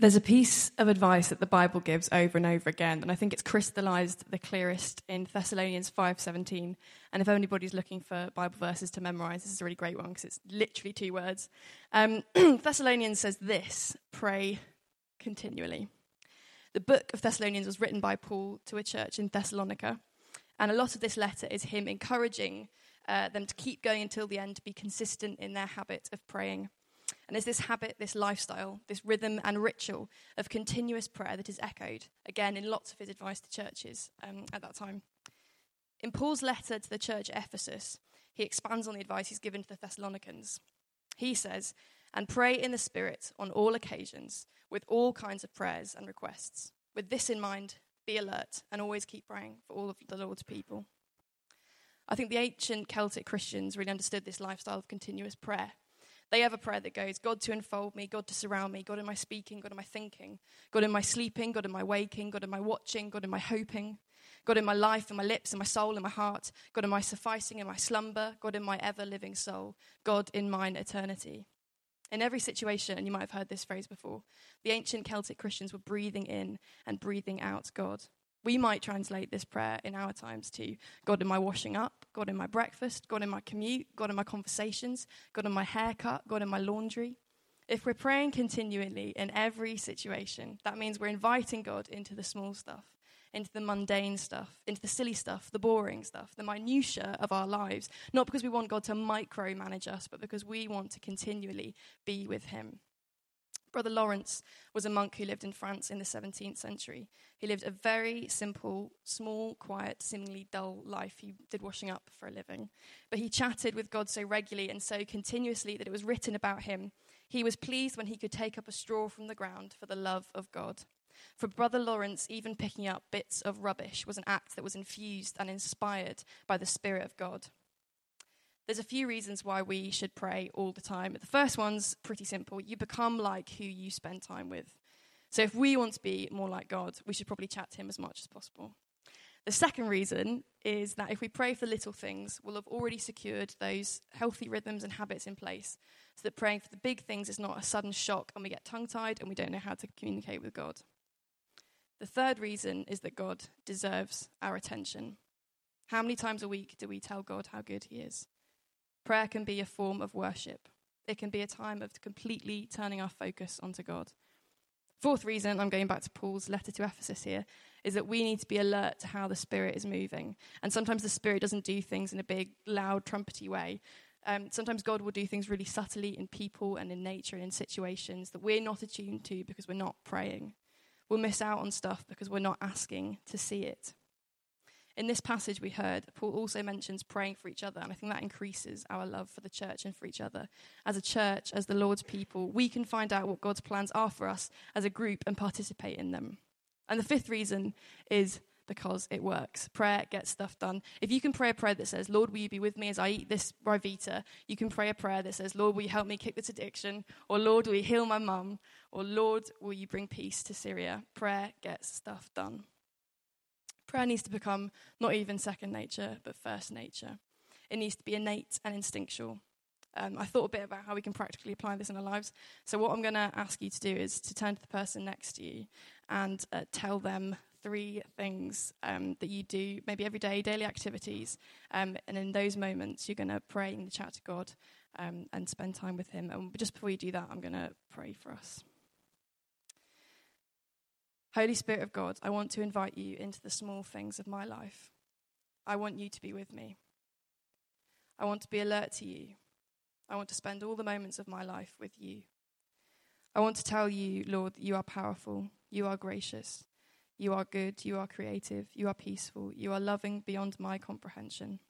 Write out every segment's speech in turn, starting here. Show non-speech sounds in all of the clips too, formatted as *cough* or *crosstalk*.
There's a piece of advice that the Bible gives over and over again, and I think it's crystallized the clearest in Thessalonians 5:17. And if anybody's looking for Bible verses to memorize, this is a really great one because it's literally two words. Um, *clears throat* Thessalonians says this: "Pray continually." The book of Thessalonians was written by Paul to a church in Thessalonica, and a lot of this letter is him encouraging uh, them to keep going until the end, to be consistent in their habit of praying. And there's this habit, this lifestyle, this rhythm and ritual of continuous prayer that is echoed, again, in lots of his advice to churches um, at that time. In Paul's letter to the church at Ephesus, he expands on the advice he's given to the Thessalonians. He says, And pray in the Spirit on all occasions, with all kinds of prayers and requests. With this in mind, be alert and always keep praying for all of the Lord's people. I think the ancient Celtic Christians really understood this lifestyle of continuous prayer they have a prayer that goes, God to enfold me, God to surround me, God in my speaking, God in my thinking, God in my sleeping, God in my waking, God in my watching, God in my hoping, God in my life and my lips and my soul and my heart, God in my sufficing and my slumber, God in my ever living soul, God in mine eternity. In every situation, and you might have heard this phrase before, the ancient Celtic Christians were breathing in and breathing out God. We might translate this prayer in our times to God in my washing up, God in my breakfast, God in my commute, God in my conversations, God in my haircut, God in my laundry. If we're praying continually in every situation, that means we're inviting God into the small stuff, into the mundane stuff, into the silly stuff, the boring stuff, the minutiae of our lives, not because we want God to micromanage us, but because we want to continually be with Him. Brother Lawrence was a monk who lived in France in the 17th century. He lived a very simple, small, quiet, seemingly dull life. He did washing up for a living. But he chatted with God so regularly and so continuously that it was written about him. He was pleased when he could take up a straw from the ground for the love of God. For Brother Lawrence, even picking up bits of rubbish was an act that was infused and inspired by the Spirit of God. There's a few reasons why we should pray all the time. The first one's pretty simple you become like who you spend time with. So if we want to be more like God, we should probably chat to Him as much as possible. The second reason is that if we pray for little things, we'll have already secured those healthy rhythms and habits in place so that praying for the big things is not a sudden shock and we get tongue tied and we don't know how to communicate with God. The third reason is that God deserves our attention. How many times a week do we tell God how good He is? Prayer can be a form of worship, it can be a time of completely turning our focus onto God. Fourth reason, I'm going back to Paul's letter to Ephesus here, is that we need to be alert to how the Spirit is moving. And sometimes the Spirit doesn't do things in a big, loud, trumpety way. Um, sometimes God will do things really subtly in people and in nature and in situations that we're not attuned to because we're not praying. We'll miss out on stuff because we're not asking to see it. In this passage we heard, Paul also mentions praying for each other, and I think that increases our love for the church and for each other. As a church, as the Lord's people, we can find out what God's plans are for us as a group and participate in them. And the fifth reason is because it works. Prayer gets stuff done. If you can pray a prayer that says, Lord, will you be with me as I eat this Ryvita? You can pray a prayer that says, Lord, will you help me kick this addiction? Or Lord, will you heal my mum? Or Lord, will you bring peace to Syria? Prayer gets stuff done. Prayer needs to become not even second nature, but first nature. It needs to be innate and instinctual. Um, I thought a bit about how we can practically apply this in our lives. So, what I'm going to ask you to do is to turn to the person next to you and uh, tell them three things um, that you do, maybe every day, daily activities. Um, and in those moments, you're going to pray and chat to God um, and spend time with Him. And just before you do that, I'm going to pray for us. Holy Spirit of God, I want to invite you into the small things of my life. I want you to be with me. I want to be alert to you. I want to spend all the moments of my life with you. I want to tell you, Lord, that you are powerful, you are gracious, you are good, you are creative, you are peaceful, you are loving beyond my comprehension.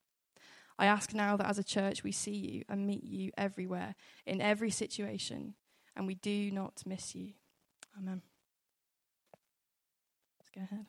I ask now that as a church we see you and meet you everywhere, in every situation, and we do not miss you. Amen go ahead.